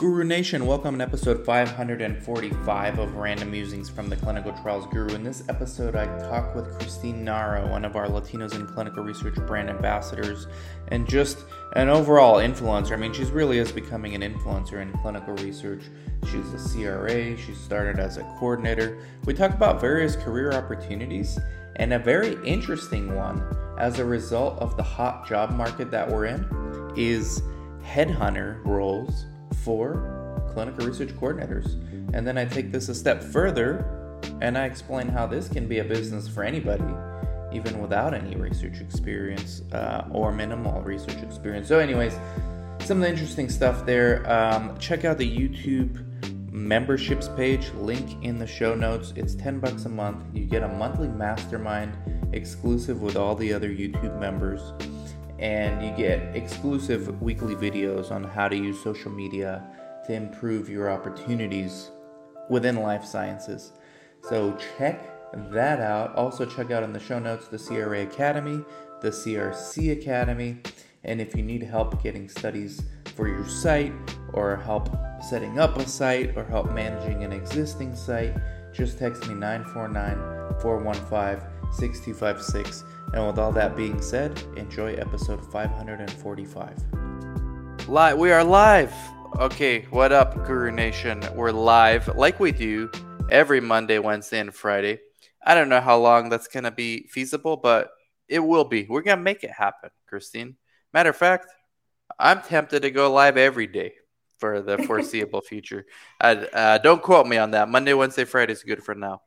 Guru Nation, welcome to episode 545 of Random Musings from the Clinical Trials Guru. In this episode, I talk with Christine Naro, one of our Latinos in Clinical Research brand ambassadors, and just an overall influencer. I mean, she's really is becoming an influencer in clinical research. She's a CRA, she started as a coordinator. We talk about various career opportunities, and a very interesting one as a result of the hot job market that we're in is headhunter roles for clinical research coordinators. And then I take this a step further and I explain how this can be a business for anybody, even without any research experience uh, or minimal research experience. So, anyways, some of the interesting stuff there. Um, check out the YouTube memberships page link in the show notes it's 10 bucks a month you get a monthly mastermind exclusive with all the other youtube members and you get exclusive weekly videos on how to use social media to improve your opportunities within life sciences. So check that out. Also, check out in the show notes the CRA Academy, the CRC Academy, and if you need help getting studies for your site or help setting up a site or help managing an existing site, just text me 949 415 6256 and with all that being said, enjoy episode 545. Live, we are live. Okay, what up, Guru Nation? We're live like we do every Monday, Wednesday, and Friday. I don't know how long that's gonna be feasible, but it will be. We're gonna make it happen, Christine. Matter of fact, I'm tempted to go live every day for the foreseeable future. Uh, don't quote me on that. Monday, Wednesday, Friday is good for now.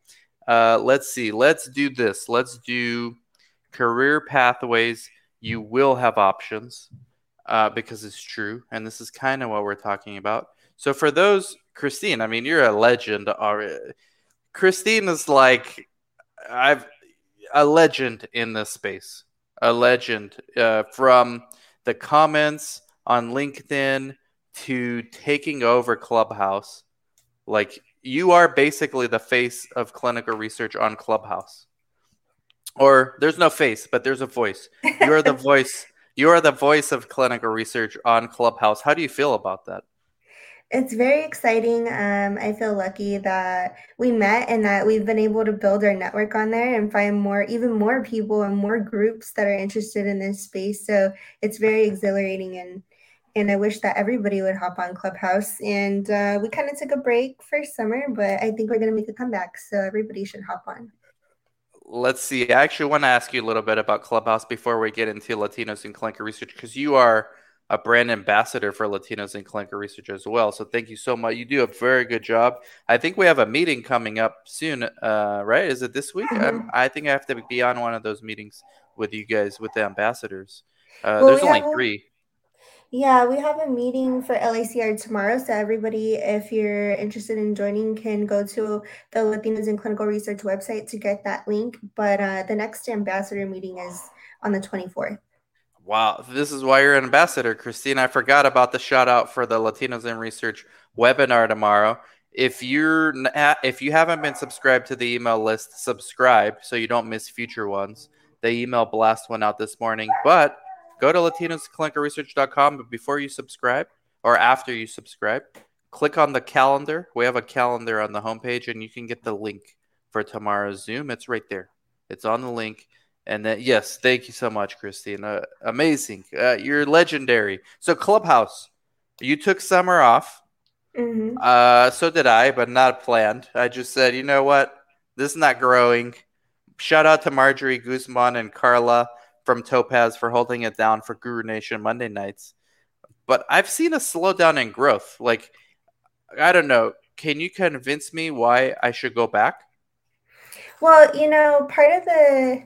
Uh, let's see. Let's do this. Let's do career pathways, you will have options uh, because it's true. And this is kind of what we're talking about. So for those, Christine, I mean, you're a legend. Christine is like, I've a legend in this space, a legend uh, from the comments on LinkedIn to taking over Clubhouse. Like you are basically the face of clinical research on Clubhouse or there's no face, but there's a voice. You're the voice. You are the voice of clinical research on Clubhouse. How do you feel about that? It's very exciting. Um, I feel lucky that we met and that we've been able to build our network on there and find more, even more people and more groups that are interested in this space. So it's very exhilarating and and I wish that everybody would hop on Clubhouse. And uh, we kind of took a break for summer, but I think we're going to make a comeback. So everybody should hop on let's see. I actually want to ask you a little bit about Clubhouse before we get into Latinos in clinical research because you are a brand ambassador for Latinos in clinical research as well. So thank you so much. You do a very good job. I think we have a meeting coming up soon, uh, right? Is it this week? Mm-hmm. I think I have to be on one of those meetings with you guys with the ambassadors. Uh, well, there's only three. Yeah, we have a meeting for LACR tomorrow. So everybody, if you're interested in joining, can go to the Latinos in Clinical Research website to get that link. But uh, the next ambassador meeting is on the 24th. Wow, this is why you're an ambassador, Christine. I forgot about the shout out for the Latinos in Research webinar tomorrow. If you're if you haven't been subscribed to the email list, subscribe so you don't miss future ones. The email blast went out this morning, but go to latinosclinicalresearch.com. But before you subscribe or after you subscribe, click on the calendar. We have a calendar on the homepage, and you can get the link for tomorrow's Zoom. It's right there. It's on the link. And then, yes, thank you so much, Christine. Uh, amazing. Uh, you're legendary. So, Clubhouse, you took summer off. Mm-hmm. Uh, so did I, but not planned. I just said, you know what? This is not growing. Shout out to Marjorie Guzman and Carla from Topaz for holding it down for Guru Nation Monday nights. But I've seen a slowdown in growth. Like, I don't know. Can you convince me why I should go back? Well, you know, part of the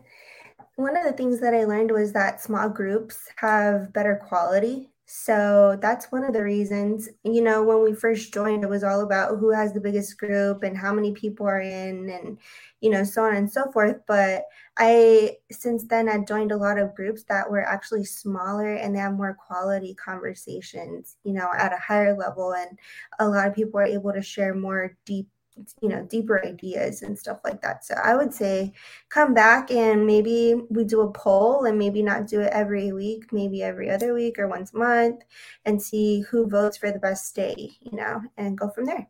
one of the things that I learned was that small groups have better quality. So that's one of the reasons. You know, when we first joined, it was all about who has the biggest group and how many people are in and, you know, so on and so forth. But I, since then, I joined a lot of groups that were actually smaller and they have more quality conversations, you know, at a higher level. And a lot of people are able to share more deep you know deeper ideas and stuff like that. So i would say come back and maybe we do a poll and maybe not do it every week maybe every other week or once a month and see who votes for the best day you know and go from there.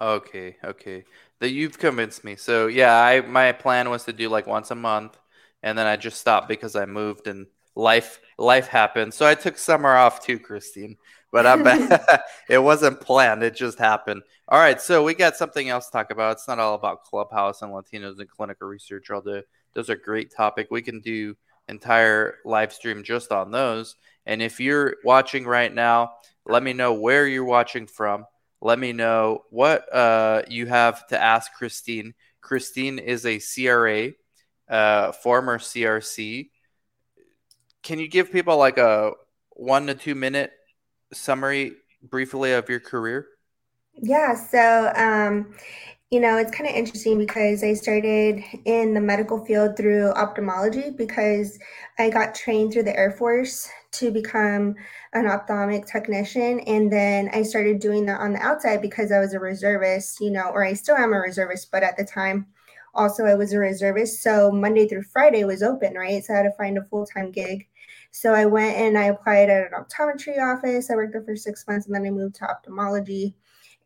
Okay okay. That you've convinced me. So yeah i my plan was to do like once a month and then i just stopped because i moved and life life happened so i took summer off too christine but I bet it wasn't planned. It just happened. All right, so we got something else to talk about. It's not all about Clubhouse and Latinos and clinical research, although those are great topic. We can do entire live stream just on those. And if you're watching right now, let me know where you're watching from. Let me know what uh, you have to ask Christine. Christine is a CRA, uh, former CRC. Can you give people like a one to two minute summary briefly of your career? Yeah, so um, you know, it's kind of interesting because I started in the medical field through ophthalmology because I got trained through the Air Force to become an ophthalmic technician. And then I started doing that on the outside because I was a reservist, you know, or I still am a reservist, but at the time, also I was a reservist. So Monday through Friday was open, right? So I had to find a full time gig. So I went and I applied at an optometry office. I worked there for six months and then I moved to ophthalmology.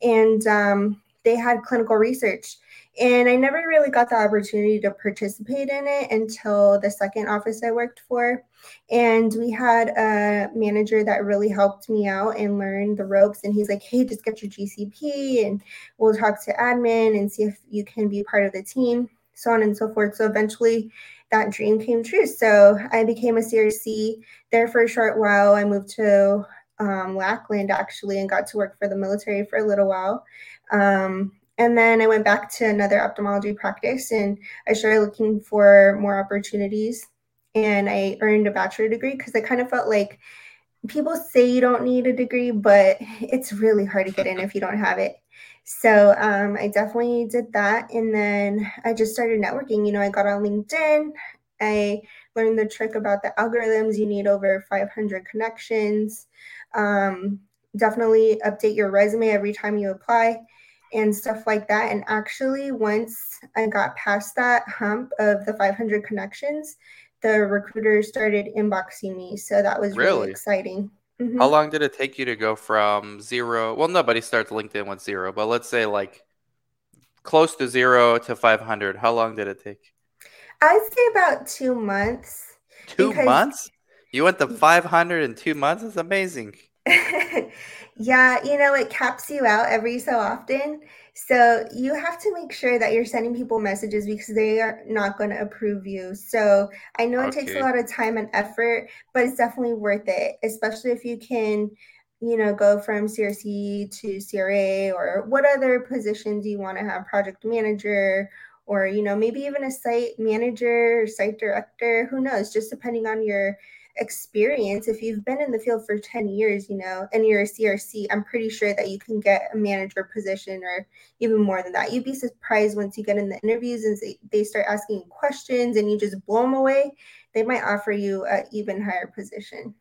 And um, they had clinical research. And I never really got the opportunity to participate in it until the second office I worked for. And we had a manager that really helped me out and learn the ropes. And he's like, hey, just get your GCP and we'll talk to admin and see if you can be part of the team, so on and so forth. So eventually, that dream came true. So I became a CRC there for a short while. I moved to um, Lackland actually and got to work for the military for a little while. Um, and then I went back to another ophthalmology practice and I started looking for more opportunities. And I earned a bachelor degree because I kind of felt like people say you don't need a degree, but it's really hard to get in if you don't have it. So um, I definitely did that. And then I just started networking. You know, I got on LinkedIn. I learned the trick about the algorithms. You need over 500 connections. Um, definitely update your resume every time you apply and stuff like that. And actually, once I got past that hump of the 500 connections, the recruiters started inboxing me. So that was really, really exciting. Mm-hmm. How long did it take you to go from zero? Well, nobody starts LinkedIn with zero, but let's say like close to zero to 500. How long did it take? I'd say about two months. Two because... months? You went to 500 in two months? That's amazing. yeah, you know, it caps you out every so often. So you have to make sure that you're sending people messages because they are not going to approve you. So I know it takes a lot of time and effort, but it's definitely worth it, especially if you can, you know, go from CRC to CRA or what other positions you want to have, project manager or, you know, maybe even a site manager or site director, who knows, just depending on your experience, if you've been in the field for 10 years, you know, and you're a CRC, I'm pretty sure that you can get a manager position or even more than that. You'd be surprised once you get in the interviews and they start asking questions and you just blow them away, they might offer you an even higher position.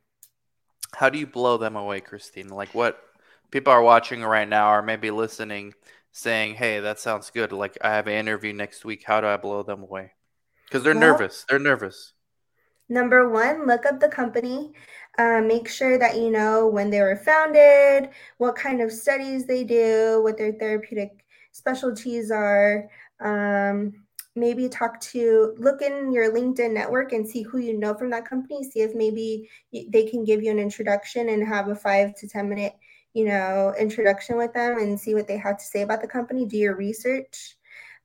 How do you blow them away, Christine? Like what people are watching right now or maybe listening saying, hey, that sounds good. Like I have an interview next week. How do I blow them away? Because they're well, nervous. They're nervous. Number one, look up the company. Uh, make sure that you know when they were founded, what kind of studies they do, what their therapeutic specialties are. Um, maybe talk to, look in your LinkedIn network and see who you know from that company. See if maybe they can give you an introduction and have a five to 10 minute, you know, introduction with them and see what they have to say about the company. Do your research.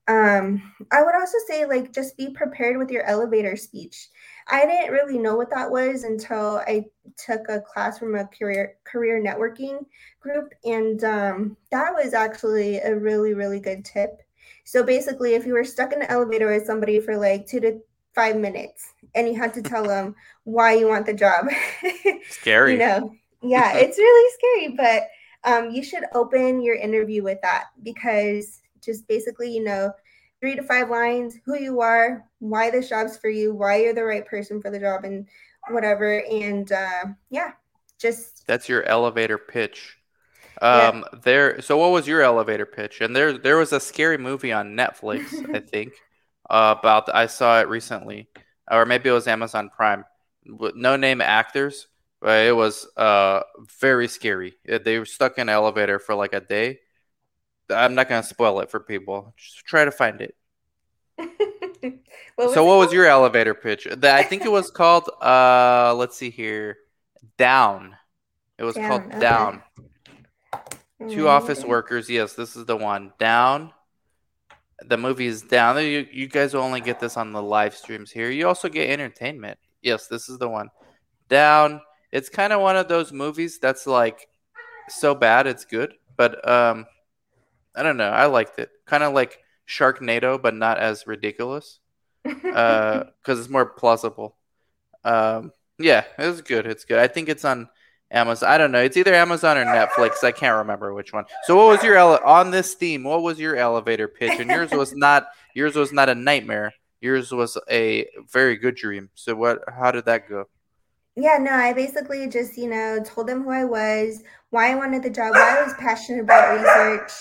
Um, I would also say, like, just be prepared with your elevator speech I didn't really know what that was until I took a class from a career career networking group, and um, that was actually a really really good tip. So basically, if you were stuck in an elevator with somebody for like two to five minutes, and you had to tell them why you want the job, scary, you know, yeah, it's really scary, but um, you should open your interview with that because just basically, you know, three to five lines who you are why this job's for you why you're the right person for the job and whatever and uh, yeah just that's your elevator pitch Um, yeah. there. So, what was your elevator pitch? And there, there was a scary movie on Netflix, I think, uh, about. I saw it recently, or maybe it was Amazon Prime. With No name actors, but it was uh very scary. They were stuck in an elevator for like a day. I'm not gonna spoil it for people. Just try to find it. what so, what was your elevator pitch? I think it was called. Uh, let's see here, Down. It was down, called okay. Down. Two mm-hmm. office workers. Yes, this is the one. Down. The movie is down. You, you guys will only get this on the live streams here. You also get entertainment. Yes, this is the one. Down. It's kind of one of those movies that's like so bad it's good, but um, I don't know. I liked it. Kind of like Sharknado, but not as ridiculous. Uh, because it's more plausible. Um, yeah, it was good. It's good. I think it's on Amazon. I don't know. It's either Amazon or Netflix. I can't remember which one. So, what was your ele- on this theme? What was your elevator pitch? And yours was not yours was not a nightmare. Yours was a very good dream. So, what? How did that go? Yeah, no, I basically just, you know, told them who I was, why I wanted the job, why I was passionate about research,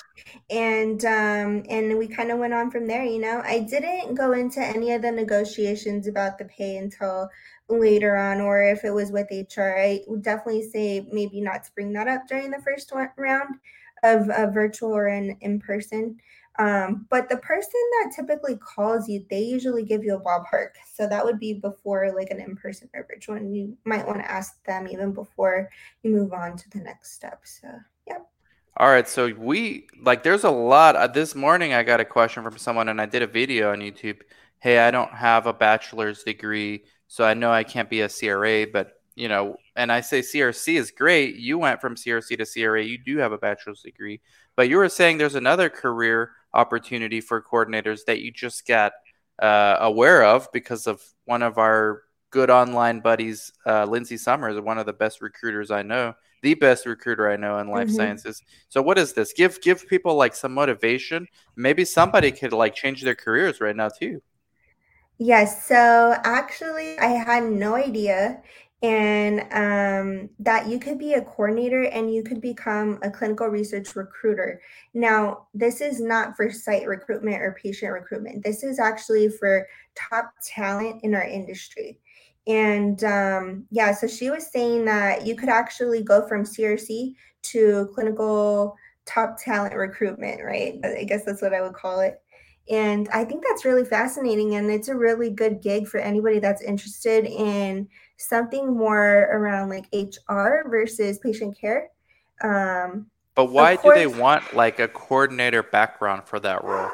and um, and we kind of went on from there. You know, I didn't go into any of the negotiations about the pay until later on, or if it was with HR. I would definitely say maybe not to bring that up during the first round of a virtual or in in person. Um, but the person that typically calls you, they usually give you a ballpark. So that would be before like an in-person or virtual. You might want to ask them even before you move on to the next step. So yeah. All right. So we like there's a lot. Uh, this morning I got a question from someone and I did a video on YouTube. Hey, I don't have a bachelor's degree, so I know I can't be a CRA, but you know, and I say CRC is great. You went from CRC to CRA. You do have a bachelor's degree, but you were saying there's another career opportunity for coordinators that you just get uh, aware of because of one of our good online buddies, uh, Lindsay Summers, one of the best recruiters I know, the best recruiter I know in life mm-hmm. sciences. So what is this? Give give people like some motivation. Maybe somebody could like change their careers right now too. Yes. So actually, I had no idea and um, that you could be a coordinator and you could become a clinical research recruiter. Now, this is not for site recruitment or patient recruitment. This is actually for top talent in our industry. And um, yeah, so she was saying that you could actually go from CRC to clinical top talent recruitment, right? I guess that's what I would call it. And I think that's really fascinating. And it's a really good gig for anybody that's interested in something more around like HR versus patient care. Um, but why course, do they want like a coordinator background for that role?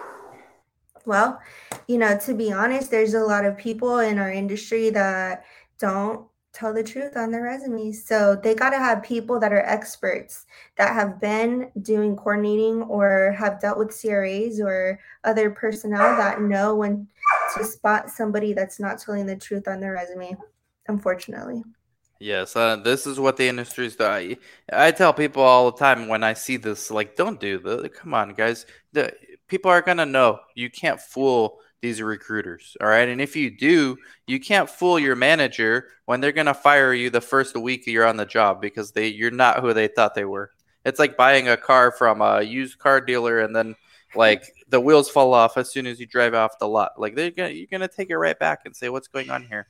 Well, you know, to be honest, there's a lot of people in our industry that don't tell the truth on their resumes. So they got to have people that are experts that have been doing coordinating or have dealt with CRAs or other personnel that know when to spot somebody that's not telling the truth on their resume, unfortunately. Yes, uh, this is what the industry's doing. I tell people all the time when I see this, like, don't do this. Come on, guys. The, people are to know. You can't fool these recruiters. All right. And if you do, you can't fool your manager when they're to fire you the first week you're on the job because they you're not who they thought they were. It's like buying a car from a used car dealer and then like the wheels fall off as soon as you drive off the lot. Like they're gonna you're gonna take it right back and say what's going on here.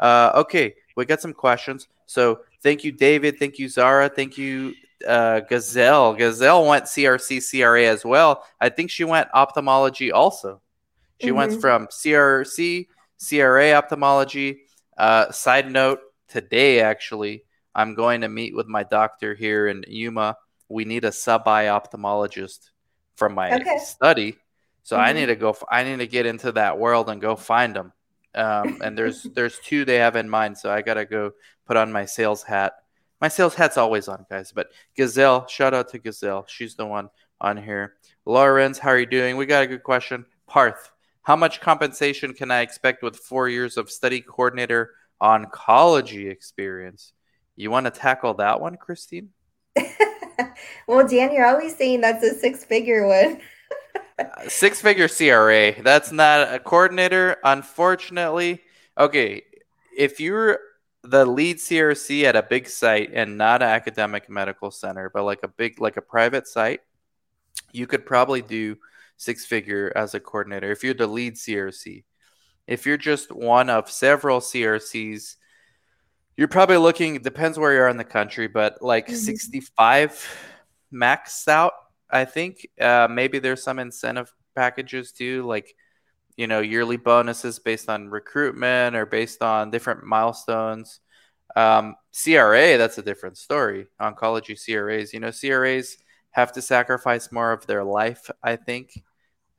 Uh, okay, we got some questions. So thank you, David. Thank you, Zara. Thank you, uh, Gazelle. Gazelle went CRC CRA as well. I think she went ophthalmology also. She mm-hmm. went from CRC, CRA ophthalmology. Uh, side note, today actually, I'm going to meet with my doctor here in Yuma. We need a sub-I ophthalmologist from my okay. study. So mm-hmm. I need to go. I need to get into that world and go find them. Um, and there's there's two they have in mind. So I gotta go put on my sales hat. My sales hat's always on, guys. But Gazelle, shout out to Gazelle. She's the one on here. Lawrence, how are you doing? We got a good question. Parth, how much compensation can I expect with four years of study coordinator oncology experience? You want to tackle that one, Christine? well, Dan, you're always saying that's a six figure one. six figure CRA. That's not a coordinator, unfortunately. Okay, if you're the lead CRC at a big site and not an academic medical center, but like a big, like a private site, you could probably do six figure as a coordinator if you're the lead CRC. If you're just one of several CRCs, you're probably looking, depends where you are in the country, but like mm-hmm. 65 maxed out, I think. Uh, maybe there's some incentive packages too, like you know yearly bonuses based on recruitment or based on different milestones. Um, CRA, that's a different story. Oncology CRAs, you know, CRAs have to sacrifice more of their life, I think,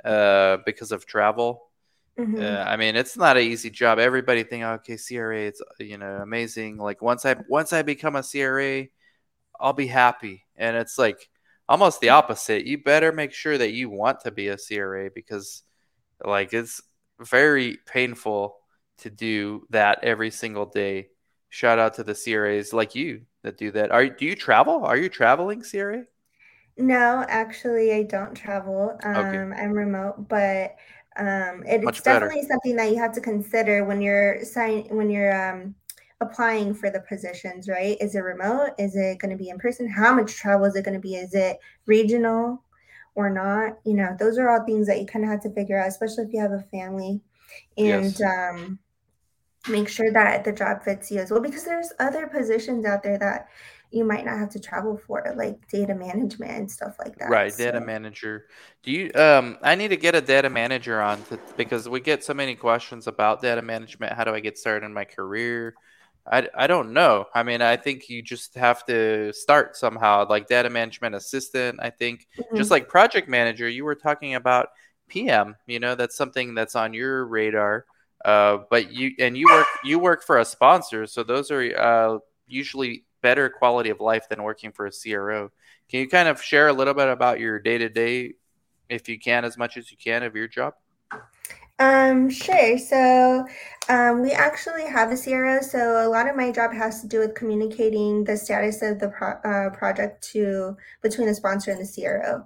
uh, because of travel. Mm-hmm. Uh, I mean, it's not an easy job. Everybody think, okay, CRA, it's you know amazing. Like once I once I become a CRA, I'll be happy. And it's like almost the opposite. You better make sure that you want to be a CRA because like it's very painful to do that every single day. Shout out to the CRAs like you that do that. Are do you travel? Are you traveling CRA? No, actually, I don't travel. Um, okay. I'm remote, but um, it, it's definitely something that you have to consider when you're sign when you're um, applying for the positions. Right? Is it remote? Is it going to be in person? How much travel is it going to be? Is it regional? or not you know those are all things that you kind of have to figure out especially if you have a family and yes. um, make sure that the job fits you as well because there's other positions out there that you might not have to travel for like data management and stuff like that right so. data manager do you um i need to get a data manager on to, because we get so many questions about data management how do i get started in my career I, I don't know. I mean, I think you just have to start somehow, like data management assistant. I think mm-hmm. just like project manager, you were talking about PM. You know, that's something that's on your radar. Uh, but you and you work you work for a sponsor, so those are uh, usually better quality of life than working for a CRO. Can you kind of share a little bit about your day to day, if you can, as much as you can, of your job? Um, sure. So um, we actually have a CRO. So a lot of my job has to do with communicating the status of the pro- uh, project to between the sponsor and the CRO.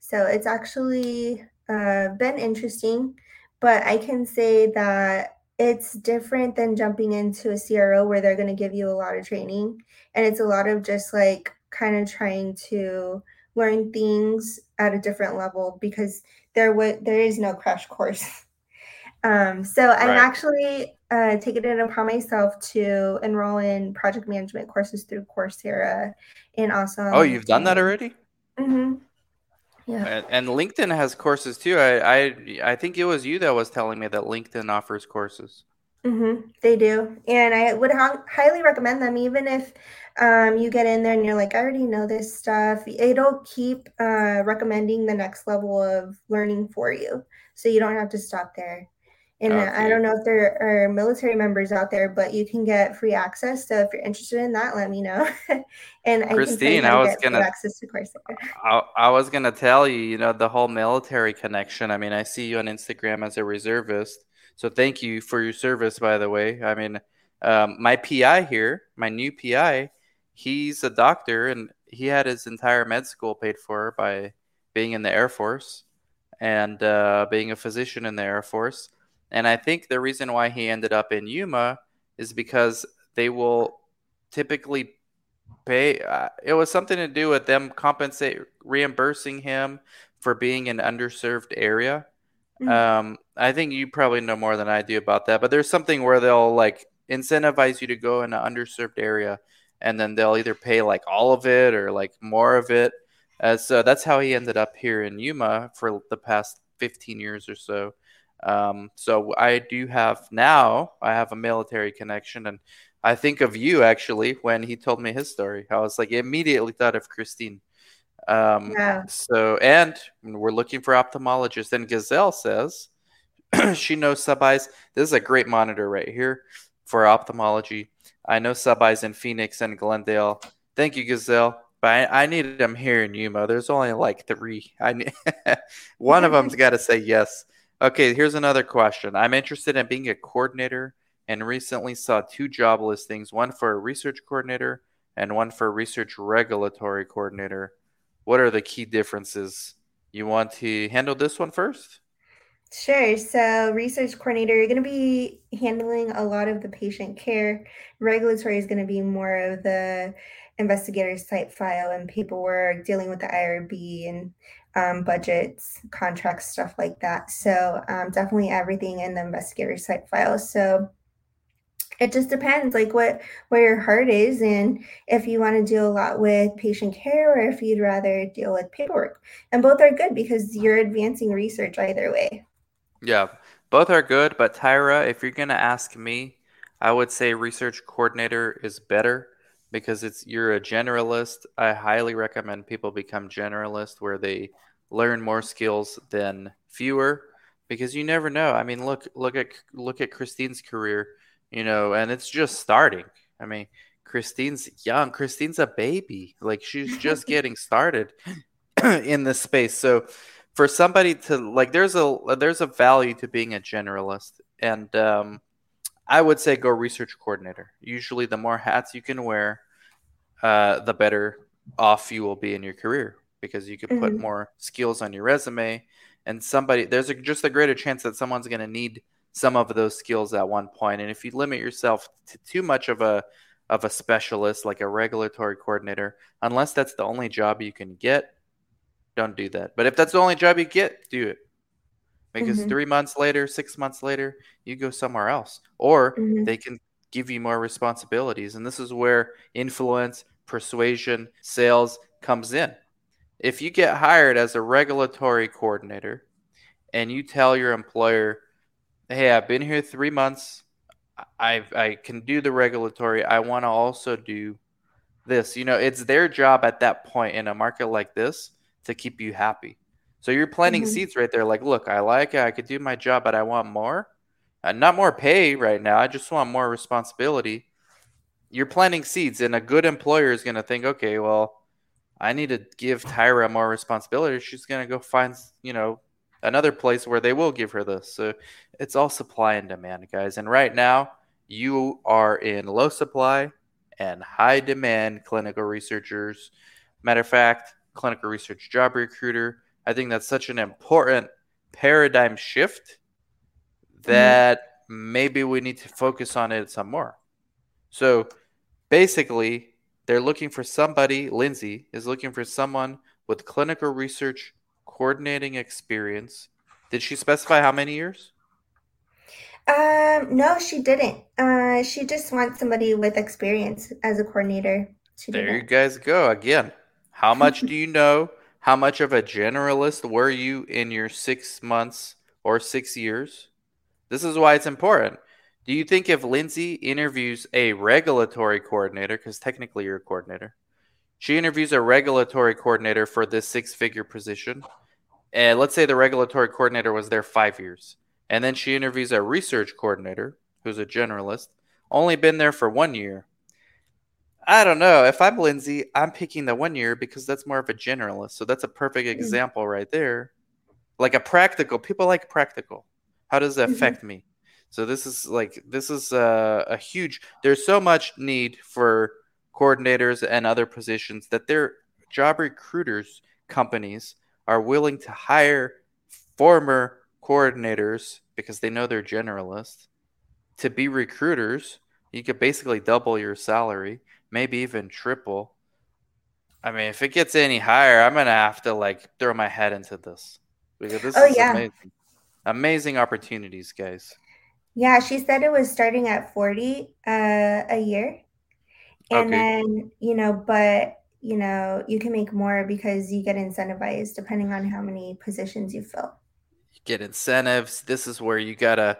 So it's actually uh, been interesting, but I can say that it's different than jumping into a CRO where they're going to give you a lot of training, and it's a lot of just like kind of trying to learn things at a different level because there w- there is no crash course Um, so I'm right. actually uh, taking it upon myself to enroll in project management courses through Coursera and also. Oh, you've done that already? Mm-hmm. Yeah. And, and, LinkedIn has courses too. I, I I think it was you that was telling me that LinkedIn offers courses. Mm-hmm. They do, and I would ha- highly recommend them. Even if um, you get in there and you're like, I already know this stuff, it'll keep uh, recommending the next level of learning for you, so you don't have to stop there. And okay. I don't know if there are military members out there, but you can get free access. So if you're interested in that, let me know. and Christine, I, I was gonna access to Coursera. I, I was gonna tell you, you know, the whole military connection. I mean, I see you on Instagram as a reservist, so thank you for your service, by the way. I mean, um, my PI here, my new PI, he's a doctor, and he had his entire med school paid for by being in the Air Force and uh, being a physician in the Air Force and I think the reason why he ended up in Yuma is because they will typically pay. Uh, it was something to do with them compensate, reimbursing him for being an underserved area. Mm-hmm. Um, I think you probably know more than I do about that, but there's something where they'll like incentivize you to go in an underserved area, and then they'll either pay like all of it or like more of it. Uh, so that's how he ended up here in Yuma for the past 15 years or so. Um, so I do have now, I have a military connection. And I think of you actually when he told me his story. I was like, immediately thought of Christine. Um, yeah. So, and we're looking for ophthalmologists. And Gazelle says she knows sub-Is. This is a great monitor right here for ophthalmology. I know sub-Is in Phoenix and Glendale. Thank you, Gazelle. But I, I need them here in Yuma. There's only like three. I need, one of them's got to say yes. Okay, here's another question. I'm interested in being a coordinator and recently saw two job listings one for a research coordinator and one for a research regulatory coordinator. What are the key differences? You want to handle this one first? Sure. So, research coordinator, you're going to be handling a lot of the patient care. Regulatory is going to be more of the investigator's type file and paperwork, dealing with the IRB and um, budgets, contracts, stuff like that. So, um, definitely everything in the investigator site files. So, it just depends like what where your heart is and if you want to deal a lot with patient care or if you'd rather deal with paperwork and both are good because you're advancing research either way yeah, both are good, but Tyra, if you're going to ask me, I would say research coordinator is better because it's you're a generalist. I highly recommend people become generalist where they learn more skills than fewer because you never know. I mean, look look at look at Christine's career, you know, and it's just starting. I mean, Christine's young. Christine's a baby. Like she's just getting started in this space. So for somebody to like there's a there's a value to being a generalist and um, i would say go research coordinator usually the more hats you can wear uh, the better off you will be in your career because you can mm-hmm. put more skills on your resume and somebody there's a, just a greater chance that someone's going to need some of those skills at one point. point and if you limit yourself to too much of a of a specialist like a regulatory coordinator unless that's the only job you can get don't do that. But if that's the only job you get, do it. Because mm-hmm. three months later, six months later, you go somewhere else. Or mm-hmm. they can give you more responsibilities. And this is where influence, persuasion, sales comes in. If you get hired as a regulatory coordinator and you tell your employer, hey, I've been here three months, I I can do the regulatory. I want to also do this. You know, it's their job at that point in a market like this to keep you happy. So you're planting mm-hmm. seeds right there. Like, look, I like it. I could do my job, but I want more. Uh, not more pay right now. I just want more responsibility. You're planting seeds, and a good employer is going to think, okay, well, I need to give Tyra more responsibility. She's going to go find, you know, another place where they will give her this. So it's all supply and demand, guys. And right now, you are in low supply and high demand clinical researchers. Matter of fact, clinical research job recruiter. I think that's such an important paradigm shift that mm-hmm. maybe we need to focus on it some more. So basically, they're looking for somebody, Lindsay is looking for someone with clinical research coordinating experience. Did she specify how many years? Um, no, she didn't. Uh, she just wants somebody with experience as a coordinator. there you guys go again. How much do you know? How much of a generalist were you in your six months or six years? This is why it's important. Do you think if Lindsay interviews a regulatory coordinator, because technically you're a coordinator, she interviews a regulatory coordinator for this six figure position, and let's say the regulatory coordinator was there five years, and then she interviews a research coordinator who's a generalist, only been there for one year, I don't know. If I'm Lindsay, I'm picking the one year because that's more of a generalist. So that's a perfect hmm. example mm-hmm. right there. Like a practical. People like practical. How does that mm-hmm. affect me? So this is like this is a, a huge. There's so much need for coordinators and other positions that their job recruiters companies are willing to hire former coordinators because they know they're generalists to be recruiters. You could basically double your salary maybe even triple. I mean, if it gets any higher, I'm gonna have to like throw my head into this because this oh, is yeah. amazing. Amazing opportunities, guys. Yeah, she said it was starting at 40 uh, a year. And okay. then, you know, but you know, you can make more because you get incentivized depending on how many positions you fill. You get incentives. This is where you gotta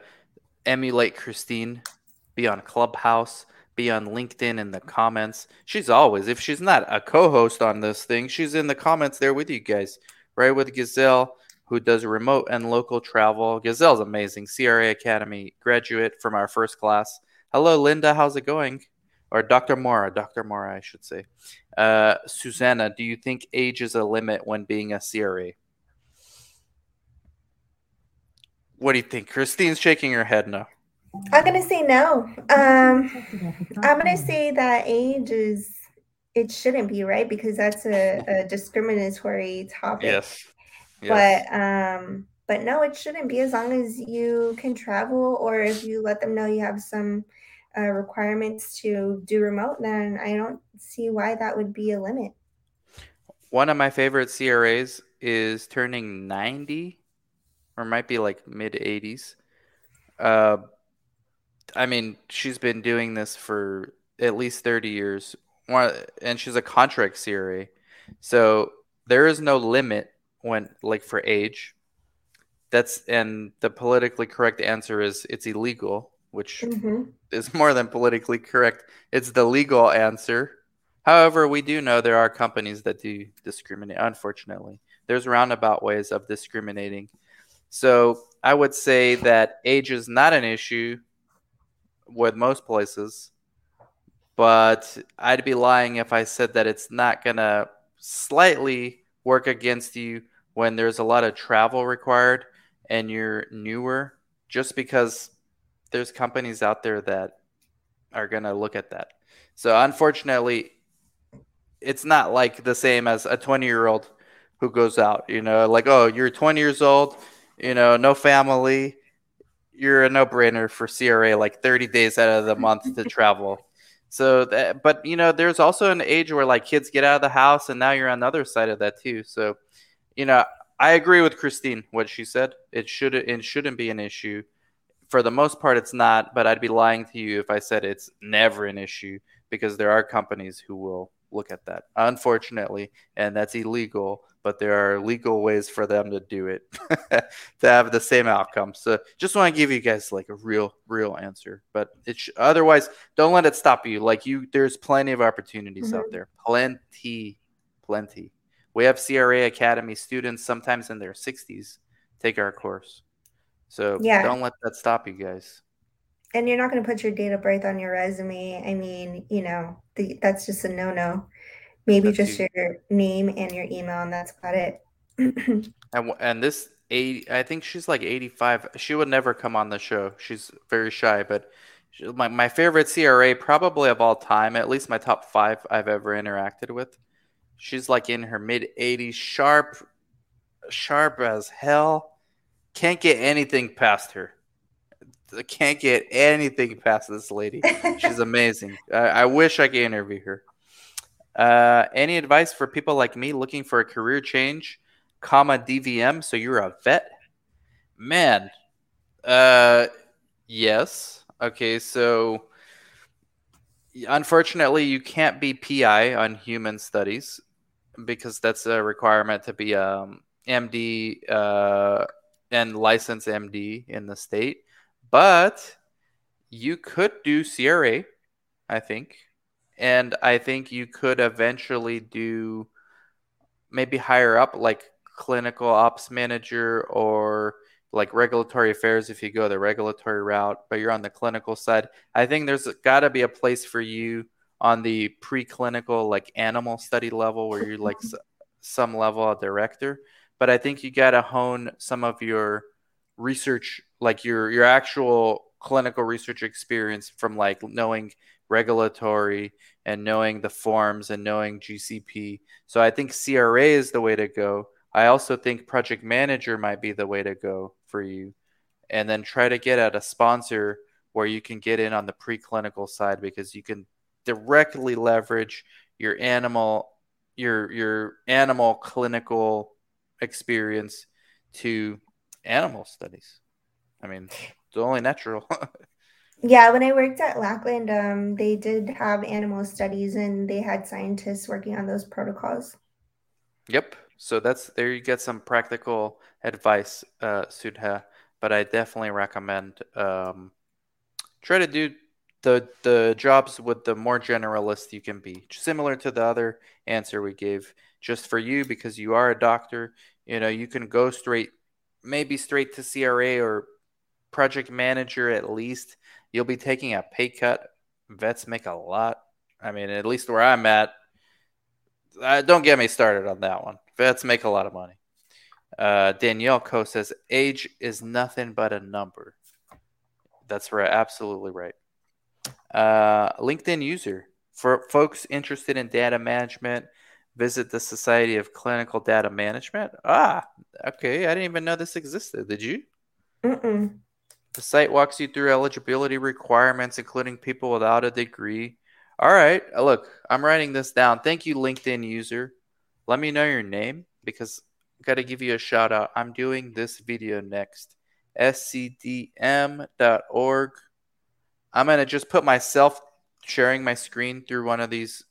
emulate Christine, be on Clubhouse, be on LinkedIn in the comments. She's always, if she's not a co host on this thing, she's in the comments there with you guys, right? With Gazelle, who does remote and local travel. Gazelle's amazing, CRA Academy graduate from our first class. Hello, Linda. How's it going? Or Dr. Mora, Dr. Mora, I should say. Uh, Susanna, do you think age is a limit when being a CRA? What do you think? Christine's shaking her head no. I'm gonna say no. Um, I'm gonna say that age is it shouldn't be right because that's a, a discriminatory topic. Yes. yes. But um, but no, it shouldn't be as long as you can travel or if you let them know you have some uh, requirements to do remote, then I don't see why that would be a limit. One of my favorite CRAs is turning 90 or might be like mid 80s. Uh, I mean, she's been doing this for at least 30 years, and she's a contract CRA. So there is no limit when, like, for age. That's and the politically correct answer is it's illegal, which mm-hmm. is more than politically correct. It's the legal answer. However, we do know there are companies that do discriminate. Unfortunately, there's roundabout ways of discriminating. So I would say that age is not an issue with most places, but I'd be lying if I said that it's not gonna slightly work against you when there's a lot of travel required and you're newer, just because there's companies out there that are gonna look at that. So unfortunately, it's not like the same as a 20 year old who goes out. You know, like oh, you're 20 years old, you know, no family you're a no-brainer for CRA like 30 days out of the month to travel. So that, but you know, there's also an age where like kids get out of the house, and now you're on the other side of that too. So, you know, I agree with Christine what she said. It should it shouldn't be an issue. For the most part, it's not. But I'd be lying to you if I said it's never an issue because there are companies who will look at that. Unfortunately, and that's illegal but there are legal ways for them to do it to have the same outcome. So just want to give you guys like a real, real answer. But it's sh- otherwise, don't let it stop you. Like you, there's plenty of opportunities mm-hmm. out there. Plenty, plenty. We have CRA Academy students, sometimes in their 60s, take our course. So yeah. don't let that stop you guys. And you're not going to put your date of birth on your resume. I mean, you know, the, that's just a no no. Maybe that's just you. your name and your email, and that's about it. and and this eight, I think she's like eighty five. She would never come on the show. She's very shy, but she, my my favorite CRA probably of all time, at least my top five I've ever interacted with. She's like in her mid eighties, sharp, sharp as hell. Can't get anything past her. Can't get anything past this lady. She's amazing. I, I wish I could interview her. Uh, any advice for people like me looking for a career change, comma DVM? So you're a vet, man. Uh, yes. Okay, so unfortunately, you can't be PI on human studies because that's a requirement to be um, MD uh, and licensed MD in the state. But you could do CRA, I think and I think you could eventually do maybe higher up, like clinical ops manager or like regulatory affairs if you go the regulatory route, but you're on the clinical side. I think there's got to be a place for you on the preclinical, like animal study level, where you're like mm-hmm. some level of director. But I think you got to hone some of your research, like your your actual clinical research experience from like knowing regulatory and knowing the forms and knowing GCP. So I think CRA is the way to go. I also think project manager might be the way to go for you. And then try to get at a sponsor where you can get in on the preclinical side because you can directly leverage your animal your your animal clinical experience to animal studies. I mean, it's only natural. Yeah, when I worked at Lackland, um, they did have animal studies and they had scientists working on those protocols. Yep. So that's there you get some practical advice, uh, Sudha. But I definitely recommend um, try to do the the jobs with the more generalist you can be. Similar to the other answer we gave, just for you because you are a doctor. You know, you can go straight, maybe straight to CRA or project manager at least you'll be taking a pay cut. Vets make a lot. I mean, at least where I'm at, uh, don't get me started on that one. Vets make a lot of money. Uh, Danielle Co says age is nothing but a number. That's right, absolutely right. Uh, LinkedIn user for folks interested in data management, Visit the Society of Clinical Data Management. Ah, okay. I didn't even know this existed. Did you? Mm-mm. The site walks you through eligibility requirements, including people without a degree. All right. uh, Look, I'm writing this down. Thank you, LinkedIn user. Let me know your name because I've got to give you a shout out. I'm doing this video next. scdm.org. I'm going to just put myself sharing my screen through one of these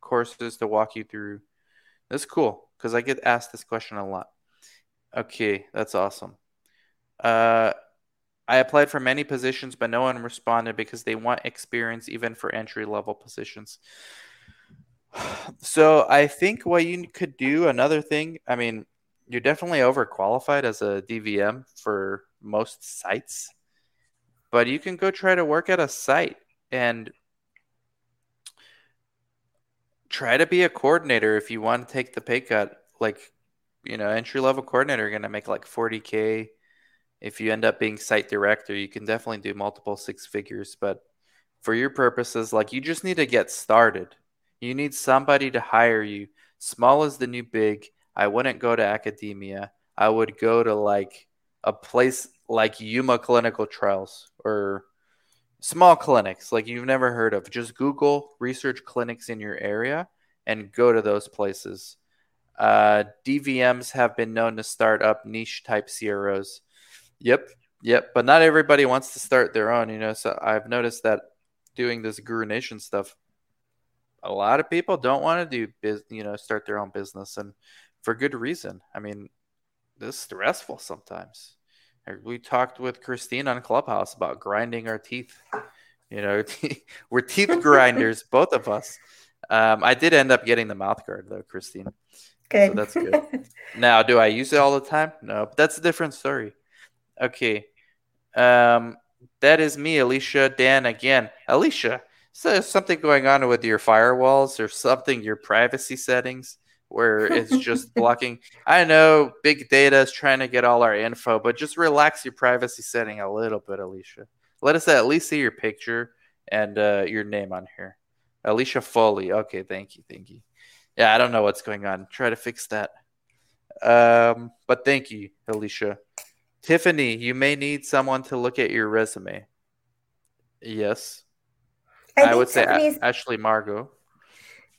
courses to walk you through. That's cool because I get asked this question a lot. Okay, that's awesome. Uh, I applied for many positions, but no one responded because they want experience even for entry level positions. So I think what you could do, another thing, I mean, you're definitely overqualified as a DVM for most sites, but you can go try to work at a site and try to be a coordinator if you want to take the pay cut. Like, you know, entry level coordinator going to make like 40K. If you end up being site director, you can definitely do multiple six figures. But for your purposes, like, you just need to get started. You need somebody to hire you. Small is the new big. I wouldn't go to academia. I would go to like a place like Yuma Clinical Trials or small clinics like you've never heard of. Just Google research clinics in your area and go to those places. Uh, DVMs have been known to start up niche type CROs. Yep, yep. But not everybody wants to start their own, you know. So I've noticed that doing this Guru Nation stuff, a lot of people don't want to do biz, you know, start their own business, and for good reason. I mean, this is stressful sometimes. We talked with Christine on Clubhouse about grinding our teeth. You know, we're teeth grinders, both of us. Um, I did end up getting the mouth guard though, Christine. Good. So that's good. now, do I use it all the time? No, but that's a different story. Okay. Um, that is me, Alicia. Dan again. Alicia, is there something going on with your firewalls or something, your privacy settings? where it's just blocking. I know big data is trying to get all our info, but just relax your privacy setting a little bit, Alicia. Let us at least see your picture and uh, your name on here. Alicia Foley. Okay, thank you, thank you. Yeah, I don't know what's going on. Try to fix that. Um, but thank you, Alicia. Tiffany, you may need someone to look at your resume. Yes. I, I would say Tiffany's- A- Ashley Margot.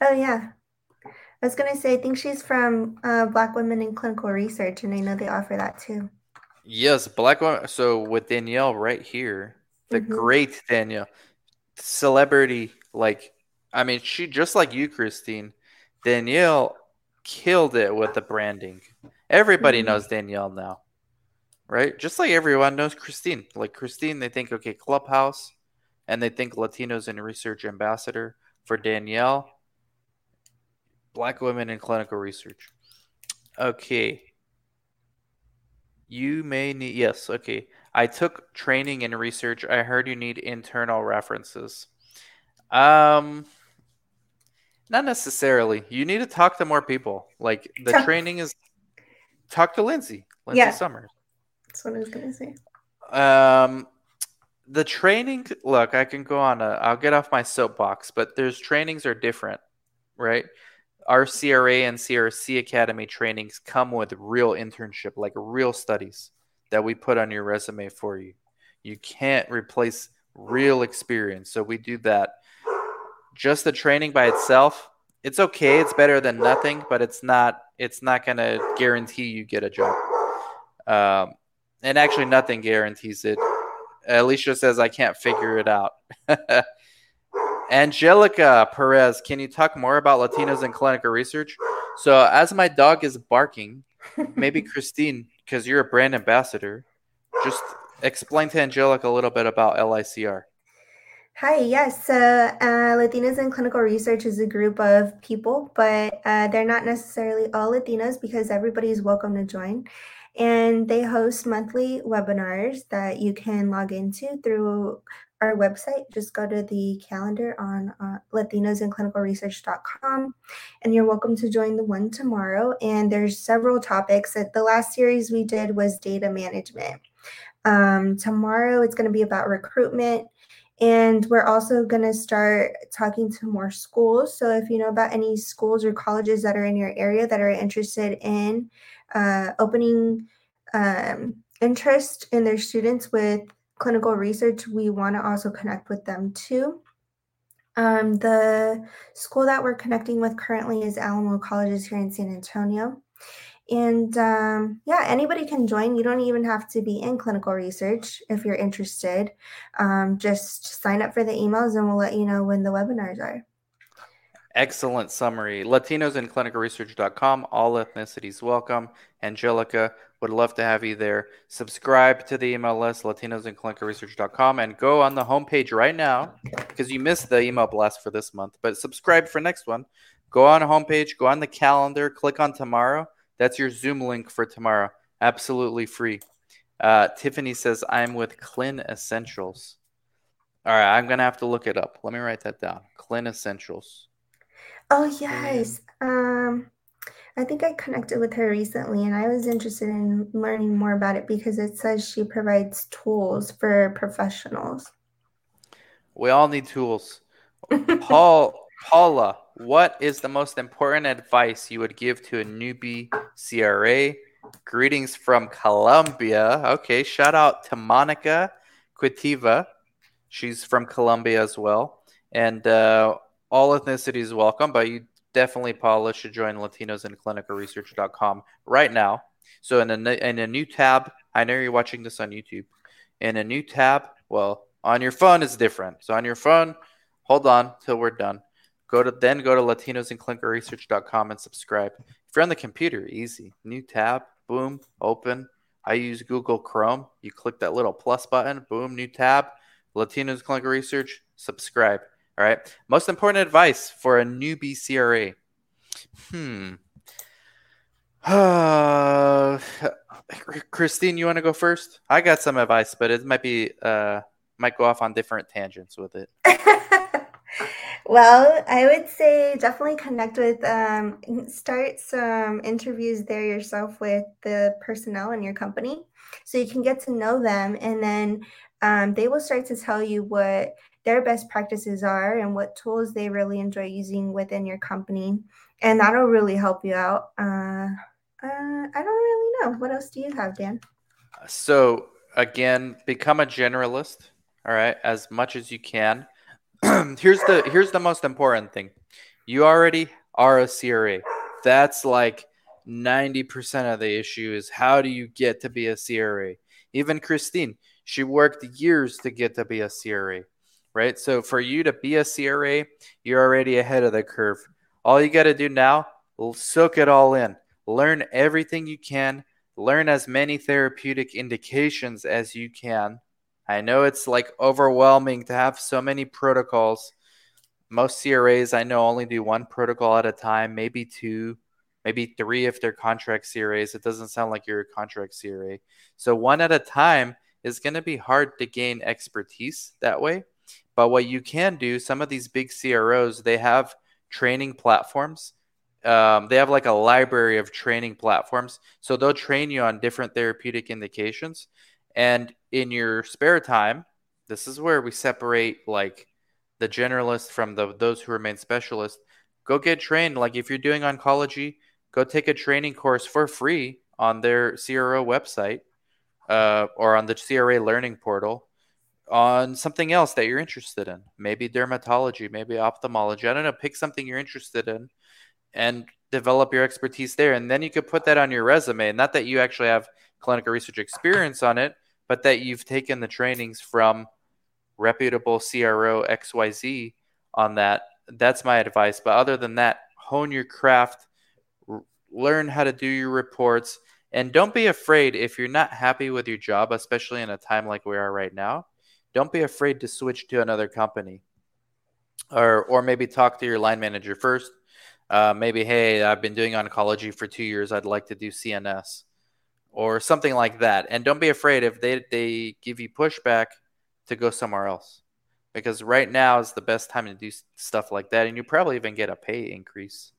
Oh yeah. I was gonna say I think she's from uh, Black Women in Clinical Research, and I know they offer that too. Yes, black woman. So with Danielle right here, the Mhm. great Danielle, celebrity. Like, I mean, she just like you, Christine. Danielle killed it with the branding. Everybody Mhm. knows Danielle now, right? Just like everyone knows Christine. Like Christine, they think okay, Clubhouse, and they think Latinos in Research Ambassador. For Danielle, Black women in clinical research. Okay. You may need, yes, okay. I took training in research. I heard you need internal references. Um, not necessarily. You need to talk to more people. Like the Talk- training is talk to Lindsay, Lindsay Yeah. Summers. That's what I was gonna say. Um, the training. Look, I can go on. I'll get off my soapbox, but there's trainings are different, right? Our CRA and CRC Academy trainings come with real internship, like real studies that we put on your resume for you. You can't replace real experience, so we do that. Just the training by itself, it's okay. It's better than nothing, but it's not. It's not gonna guarantee you get a job. Um, and actually, nothing guarantees it. Alicia says, I can't figure it out. Angelica Perez, can you talk more about Latinos in clinical research? So, as my dog is barking, maybe Christine, because you're a brand ambassador, just explain to Angelica a little bit about LICR. Hi, yes. So, uh, Latinos in Clinical Research is a group of people, but uh, they're not necessarily all Latinos because everybody is welcome to join. And they host monthly webinars that you can log into through our website. Just go to the calendar on uh, latinosinclinicalresearch.com and you're welcome to join the one tomorrow. And there's several topics. Uh, The last series we did was data management. Um, tomorrow it's going to be about recruitment And we're also going to start talking to more schools. So if you know about any schools or colleges that are in your area that are interested in uh, opening um, interest in their students with clinical research, we want to also connect with them too. Um, the school that we're connecting with currently is Alamo Colleges here in San Antonio. And um, yeah, anybody can join. You don't even have to be in clinical research if you're interested. Um, just sign up for the emails and we'll let you know when the webinars are. Excellent summary. Latinos in clinicalresearch.com. All ethnicities welcome. Angelica, would love to have you there. Subscribe to the email list, Latinos in clinicalresearch.com, and go on the homepage right now because you missed the email blast for this month. But subscribe for next one. Go on the homepage, go on the calendar, click on tomorrow. That's your Zoom link for tomorrow. Absolutely free. Uh, Tiffany says, I'm with Clin Essentials. All right, I'm going to have to look it up. Let me write that down. Clin Essentials. Oh yes. Um I think I connected with her recently and I was interested in learning more about it because it says she provides tools for professionals. We all need tools. Paul Paula, what is the most important advice you would give to a newbie CRA? Greetings from Colombia. Okay, shout out to Monica Quitiva. She's from Colombia as well. And uh, all ethnicities welcome, but you definitely, Paula, should join Latinos in clinicalresearch.com right now. So in a, in a new tab, I know you're watching this on YouTube. In a new tab, well, on your phone is different. So on your phone, hold on till we're done. Go to then go to Latinos in clinicalresearch.com and subscribe. If you're on the computer, easy. New tab, boom, open. I use Google Chrome. You click that little plus button, boom, new tab. Latinos Clinical Research, subscribe. All right. Most important advice for a newbie CRA. Hmm. Uh, Christine, you want to go first? I got some advice, but it might be uh might go off on different tangents with it. well, I would say definitely connect with um start some interviews there yourself with the personnel in your company so you can get to know them and then um, they will start to tell you what their best practices are and what tools they really enjoy using within your company. And that'll really help you out. Uh, uh, I don't really know. What else do you have, Dan? So, again, become a generalist, all right, as much as you can. here's the here's the most important thing. You already are a CRA. That's like 90% of the issue is how do you get to be a CRA? Even Christine, she worked years to get to be a CRA right? So for you to be a CRA, you're already ahead of the curve. All you got to do now, soak it all in. Learn everything you can. Learn as many therapeutic indications as you can. I know it's like overwhelming to have so many protocols. Most CRAs I know only do one protocol at a time, maybe two, maybe three if they're contract CRAs. It doesn't sound like you're a contract CRA. So one at a time is going to be hard to gain expertise that way. But what you can do, some of these big CROs, they have training platforms. Um, they have like a library of training platforms. So they'll train you on different therapeutic indications. And in your spare time, this is where we separate like the generalist from the those who remain specialists. Go get trained. Like if you're doing oncology, go take a training course for free on their CRO website uh, or on the CRA learning portal on something else that you're interested in. Maybe dermatology, maybe ophthalmology. I don't know. Pick something you're interested in and develop your expertise there. And then you could put that on your resume. Not that you actually have clinical research experience on it, but that you've taken the trainings from reputable CRO XYZ on that. That's my advice. But other than that, hone your craft, r- learn how to do your reports, and don't be afraid if you're not happy with your job, especially in a time like we are right now don't be afraid to switch to another company or or maybe talk to your line manager first. Uh, maybe hey i've been doing oncology for two years. I'd like to do cns or something like that. And don't be afraid if they, they give you pushback to go somewhere else because right now is the best time to do stuff like that. And you probably even get a pay increase.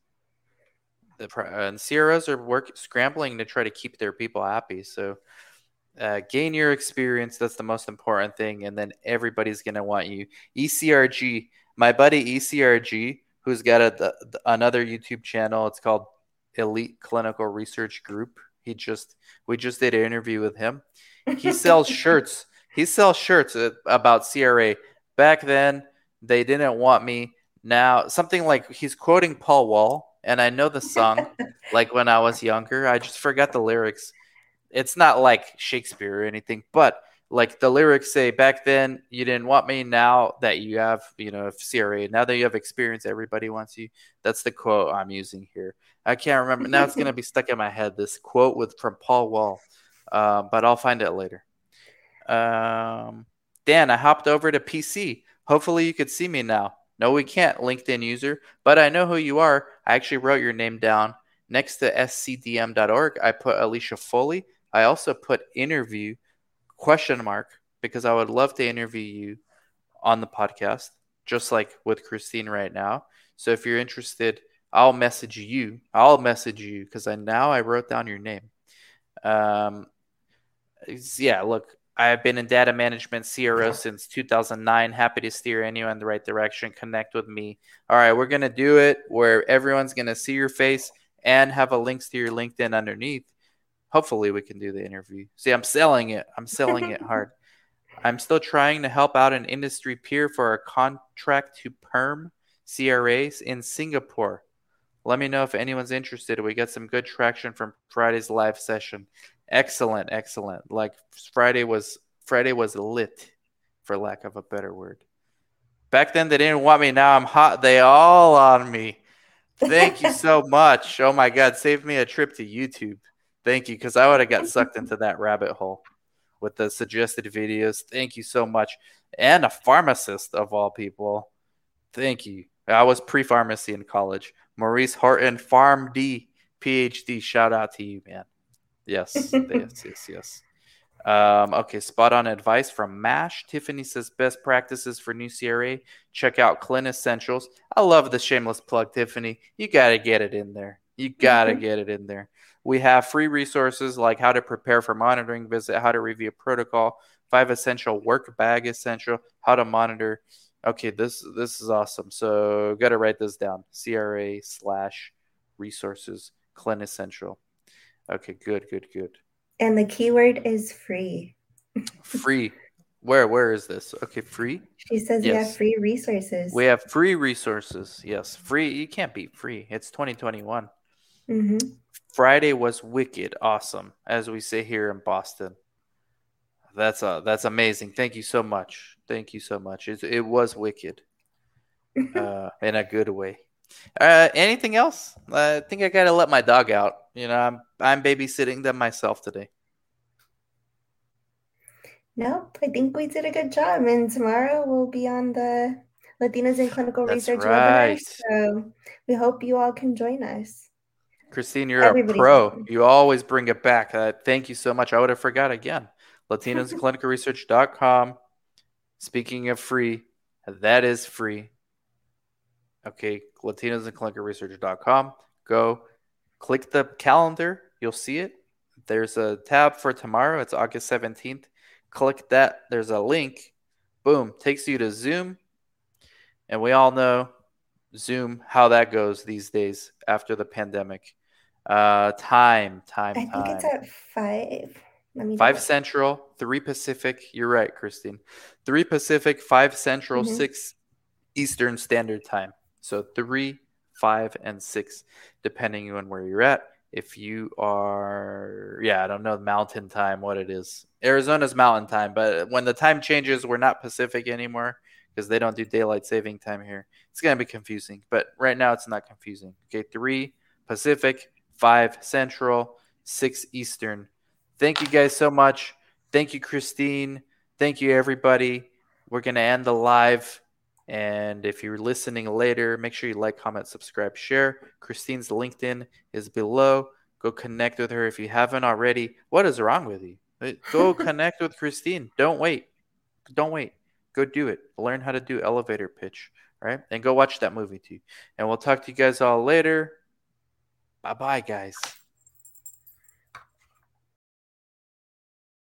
The and CROs are work scrambling to try to keep their people happy. So uh, gain your experience. That's the most important thing. And then everybody's going to want you. ECRG, my buddy ECRG, who's got a, the, another YouTube channel. It's called Elite Clinical Research Group. He just, we just did an interview with him. He sells shirts. He sells shirts uh, about CRA. Back then, they didn't want me. Now, something like he's quoting Paul Wall, and I know the song like when I was younger. I just forgot the lyrics it's not like Shakespeare or anything, but like the lyrics say back then you didn't want me. Now that you have you know CRA now that you have experience everybody wants you. That's the quote I'm using here. I can't remember. Now it's gonna be stuck in my head this quote with from Paul Wall uh, but I'll find it later. Um, Dan I hopped over to PC hopefully you could see me now. No we can't LinkedIn user but I know who you are. I actually wrote your name down. Next to scdm.org I put Alicia Foley I also put interview question mark because I would love to interview you on the podcast, just like with Christine right now. So if you're interested, I'll message you. I'll message you because I now I wrote down your name. Um, yeah, look, I've been in data management CRO since 2009. Happy to steer anyone in the right direction. Connect with me. All right, we're gonna do it where everyone's gonna see your face and have a links to your LinkedIn underneath hopefully we can do the interview. See, I'm selling it. I'm selling it hard. I'm still trying to help out an industry peer for a contract to perm CRAs in Singapore. Let me know if anyone's interested. We got some good traction from Friday's live session. Excellent, excellent. Like Friday was Friday was lit, for lack of a better word. Back then they didn't want me. Now I'm hot. They all on me. Thank you so much. Oh my God, save me a trip to YouTube. Thank you, because I would have got sucked into that rabbit hole with the suggested videos. Thank you so much. And a pharmacist of all people. Thank you. I was pre pharmacy in college. Maurice Horton, PharmD, PhD. Shout out to you, man. Yes, yes, yes, yes. Um, okay, spot on advice from MASH. Tiffany says best practices for new CRA. Check out Clin Essentials. I love the shameless plug, Tiffany. You got to get it in there. You got to get it in there. We have free resources like how to prepare for monitoring visit, how to review protocol, five essential work bag essential, how to monitor. Okay, this this is awesome. So got to write this down. CRA slash resources Clin Essential. Okay, good, good, good. And the keyword is free. free. Where where is this? Okay, free. She says yes. we have free resources. We have free resources. Yes, free. You can't beat free. It's 2021. Mm-hmm. Friday was wicked awesome, as we say here in Boston. That's uh that's amazing. Thank you so much. Thank you so much. It, it was wicked, uh, in a good way. Uh, anything else? I think I gotta let my dog out. You know, I'm I'm babysitting them myself today. Nope, I think we did a good job. And tomorrow we'll be on the Latinas in Clinical That's Research right. webinar. So we hope you all can join us. Christine, you're a pro. You always bring it back. Uh, thank you so much. I would have forgot again. LatinosClinicalResearch.com. Speaking of free, that is free. Okay, LatinosClinicalResearch.com. Go click the calendar. You'll see it. There's a tab for tomorrow. It's August 17th. Click that. There's a link. Boom. Takes you to Zoom. And we all know Zoom, how that goes these days after the pandemic. Uh, time, time, I think it's at five. five Central, three Pacific. You're right, Christine. Three Pacific, five Central, mm-hmm. six Eastern Standard Time. So three, five, and six, depending on where you're at. If you are, yeah, I don't know Mountain Time, what it is. Arizona's Mountain Time, but when the time changes, we're not Pacific anymore because they don't do daylight saving time here. It's gonna be confusing, but right now it's not confusing. Okay, three Pacific, 5 Central, 6 Eastern. Thank you guys so much. Thank you, Christine. Thank you, everybody. We're going to end the live. And if you're listening later, make sure you like, comment, subscribe, share. Christine's LinkedIn is below. Go connect with her if you haven't already. What is wrong with you? Go connect with Christine. Don't wait. Don't wait. Go do it. Learn how to do elevator pitch, right? And go watch that movie too. And we'll talk to you guys all later. Bye bye, guys.